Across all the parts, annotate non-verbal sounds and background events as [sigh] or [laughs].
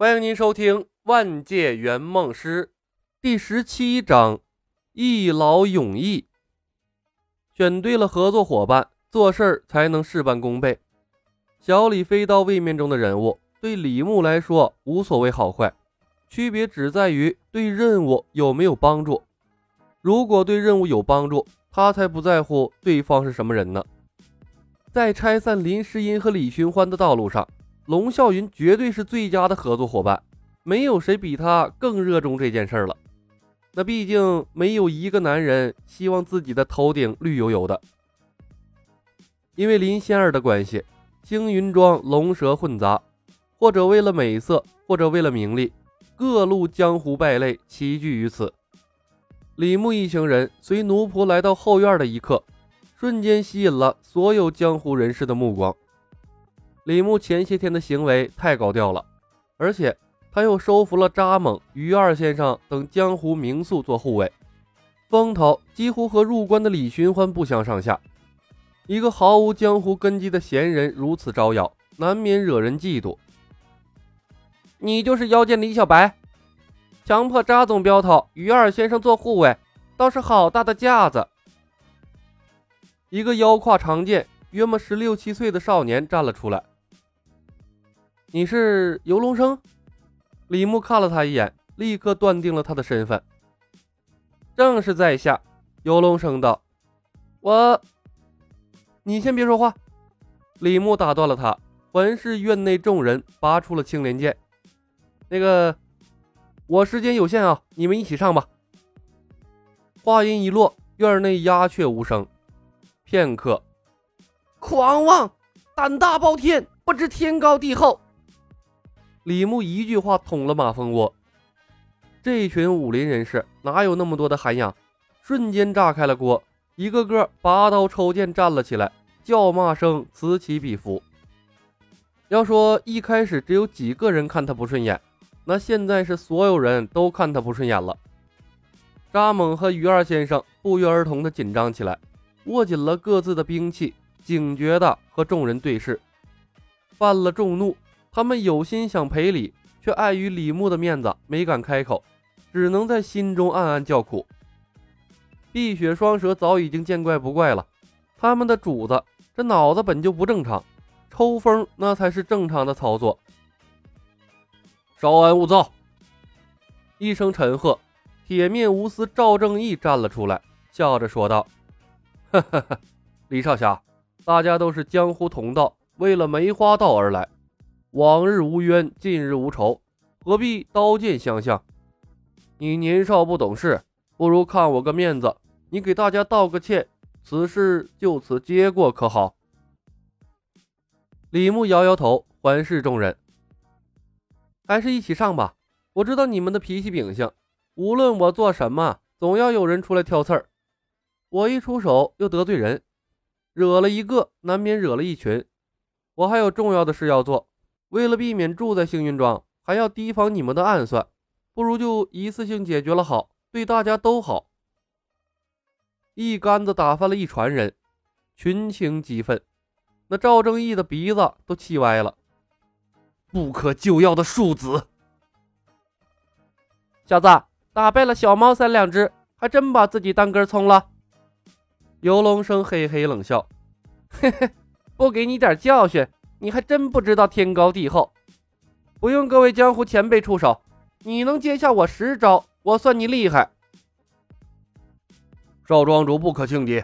欢迎您收听《万界圆梦师》第十七章：一劳永逸。选对了合作伙伴，做事儿才能事半功倍。小李飞刀位面中的人物，对李牧来说无所谓好坏，区别只在于对任务有没有帮助。如果对任务有帮助，他才不在乎对方是什么人呢。在拆散林诗音和李寻欢的道路上。龙啸云绝对是最佳的合作伙伴，没有谁比他更热衷这件事了。那毕竟没有一个男人希望自己的头顶绿油油的。因为林仙儿的关系，星云庄龙蛇混杂，或者为了美色，或者为了名利，各路江湖败类齐聚于此。李牧一行人随奴仆来到后院的一刻，瞬间吸引了所有江湖人士的目光。李牧前些天的行为太高调了，而且他又收服了扎猛、于二先生等江湖名宿做护卫，风头几乎和入关的李寻欢不相上下。一个毫无江湖根基的闲人如此招摇，难免惹人嫉妒。你就是妖剑李小白，强迫扎总镖头、于二先生做护卫，倒是好大的架子。一个腰挎长剑、约莫十六七岁的少年站了出来。你是游龙生？李牧看了他一眼，立刻断定了他的身份。正是在下。游龙生道：“我……你先别说话。”李牧打断了他，环视院内众人，拔出了青莲剑。那个，我时间有限啊，你们一起上吧。话音一落，院内鸦雀无声。片刻，狂妄，胆大包天，不知天高地厚。李牧一句话捅了马蜂窝，这群武林人士哪有那么多的涵养？瞬间炸开了锅，一个个拔刀抽剑站了起来，叫骂声此起彼伏。要说一开始只有几个人看他不顺眼，那现在是所有人都看他不顺眼了。扎猛和于二先生不约而同的紧张起来，握紧了各自的兵器，警觉的和众人对视，犯了众怒。他们有心想赔礼，却碍于李牧的面子，没敢开口，只能在心中暗暗叫苦。碧血双蛇早已经见怪不怪了，他们的主子这脑子本就不正常，抽风那才是正常的操作。稍安勿躁。一声沉喝，铁面无私赵正义站了出来，笑着说道：“ [laughs] 哈哈哈，李少侠，大家都是江湖同道，为了梅花道而来。”往日无冤，近日无仇，何必刀剑相向？你年少不懂事，不如看我个面子，你给大家道个歉，此事就此结过，可好？李牧摇摇头，环视众人，还是一起上吧。我知道你们的脾气秉性，无论我做什么，总要有人出来挑刺儿。我一出手又得罪人，惹了一个，难免惹了一群。我还有重要的事要做。为了避免住在幸运庄，还要提防你们的暗算，不如就一次性解决了好，对大家都好。一竿子打翻了一船人，群情激愤，那赵正义的鼻子都气歪了。不可救药的庶子，小子打败了小猫三两只，还真把自己当根葱了。游龙生嘿嘿冷笑，[laughs] 嘿嘿，不给你点教训。你还真不知道天高地厚，不用各位江湖前辈出手，你能接下我十招，我算你厉害。少庄主不可轻敌，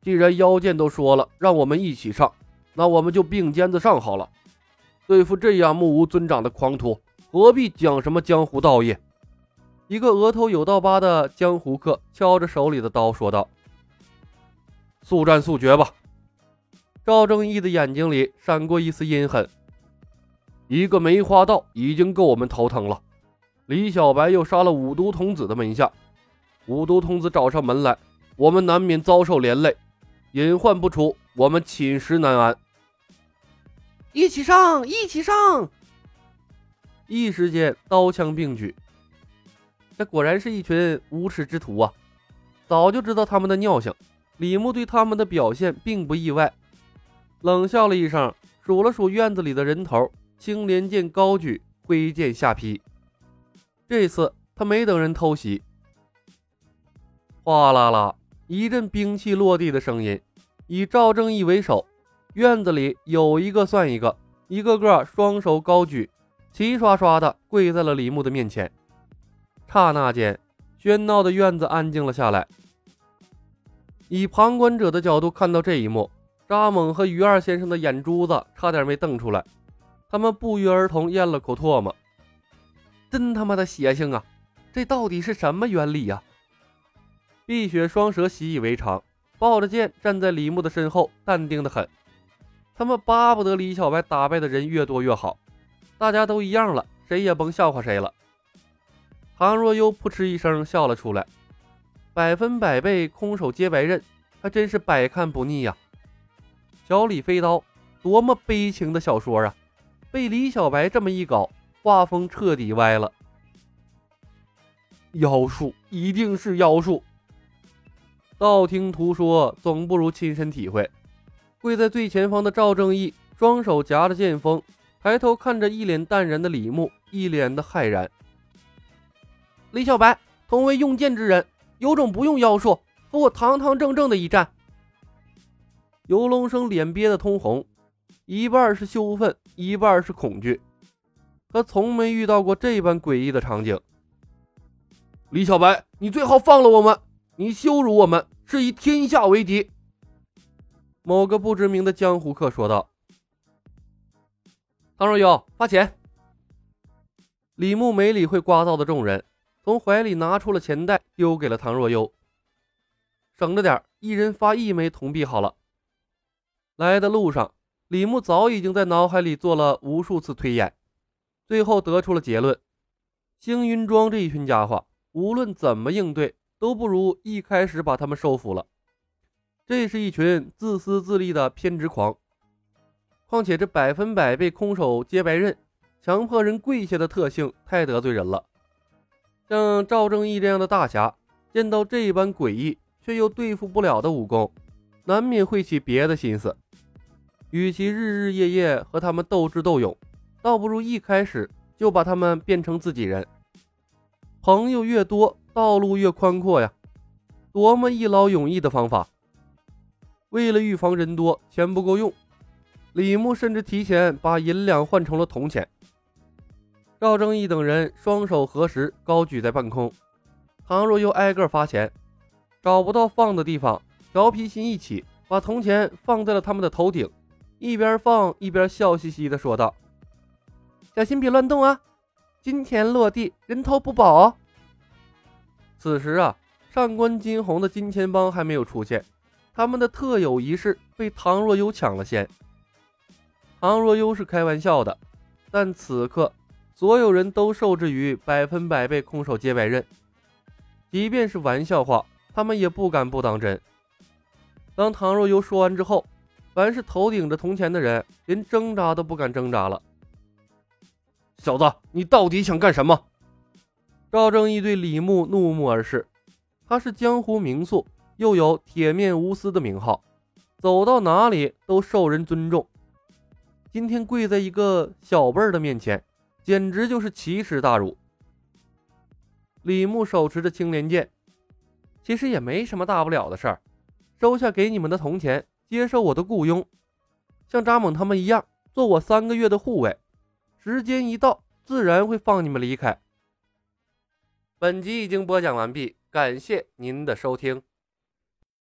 既然妖剑都说了让我们一起上，那我们就并肩子上好了。对付这样目无尊长的狂徒，何必讲什么江湖道义？一个额头有道疤的江湖客敲着手里的刀说道：“速战速决吧。”赵正义的眼睛里闪过一丝阴狠。一个梅花道已经够我们头疼了，李小白又杀了五毒童子的门下，五毒童子找上门来，我们难免遭受连累。隐患不除，我们寝食难安。一起上，一起上！一时间刀枪并举。这果然是一群无耻之徒啊！早就知道他们的尿性，李牧对他们的表现并不意外。冷笑了一声，数了数院子里的人头，青莲剑高举，挥剑下劈。这次他没等人偷袭，哗啦啦一阵兵器落地的声音，以赵正义为首，院子里有一个算一个，一个个双手高举，齐刷刷的跪在了李牧的面前。刹那间，喧闹的院子安静了下来。以旁观者的角度看到这一幕，扎猛和于二先生的眼珠子差点没瞪出来，他们不约而同咽了口唾沫。真他妈的邪性啊！这到底是什么原理呀？碧血双蛇习以为常，抱着剑站在李牧的身后，淡定的很。他们巴不得李小白打败的人越多越好，大家都一样了，谁也甭笑话谁了。唐若幽扑哧一声笑了出来，百分百倍空手接白刃，还真是百看不腻呀。小李飞刀，多么悲情的小说啊！被李小白这么一搞。画风彻底歪了，妖术一定是妖术。道听途说总不如亲身体会。跪在最前方的赵正义，双手夹着剑锋，抬头看着一脸淡然的李牧，一脸的骇然。李小白，同为用剑之人，有种不用妖术，和我堂堂正正的一战。游龙生脸憋得通红，一半是羞愤，一半是恐惧。他从没遇到过这般诡异的场景。李小白，你最好放了我们！你羞辱我们，是以天下为敌。某个不知名的江湖客说道。唐若幽，发钱。李牧没理会聒噪的众人，从怀里拿出了钱袋，丢给了唐若幽。省着点，一人发一枚铜币好了。来的路上，李牧早已经在脑海里做了无数次推演。最后得出了结论：星云庄这一群家伙，无论怎么应对，都不如一开始把他们收服了。这是一群自私自利的偏执狂。况且这百分百被空手接白刃，强迫人跪下的特性太得罪人了。像赵正义这样的大侠，见到这般诡异却又对付不了的武功，难免会起别的心思。与其日日夜夜和他们斗智斗勇，倒不如一开始就把他们变成自己人。朋友越多，道路越宽阔呀！多么一劳永逸的方法！为了预防人多钱不够用，李牧甚至提前把银两换成了铜钱。赵正义等人双手合十，高举在半空。唐若又挨个发钱，找不到放的地方，调皮心一起，把铜钱放在了他们的头顶，一边放一边笑嘻嘻地说道。小心别乱动啊！金钱落地，人头不保。此时啊，上官金鸿的金钱帮还没有出现，他们的特有仪式被唐若幽抢了先。唐若幽是开玩笑的，但此刻所有人都受制于百分百被空手接白刃，即便是玩笑话，他们也不敢不当真。当唐若幽说完之后，凡是头顶着铜钱的人，连挣扎都不敢挣扎了。小子，你到底想干什么？赵正义对李牧怒目而视。他是江湖名宿，又有铁面无私的名号，走到哪里都受人尊重。今天跪在一个小辈儿的面前，简直就是奇耻大辱。李牧手持着青莲剑，其实也没什么大不了的事儿，收下给你们的铜钱，接受我的雇佣，像扎猛他们一样，做我三个月的护卫。时间一到，自然会放你们离开。本集已经播讲完毕，感谢您的收听。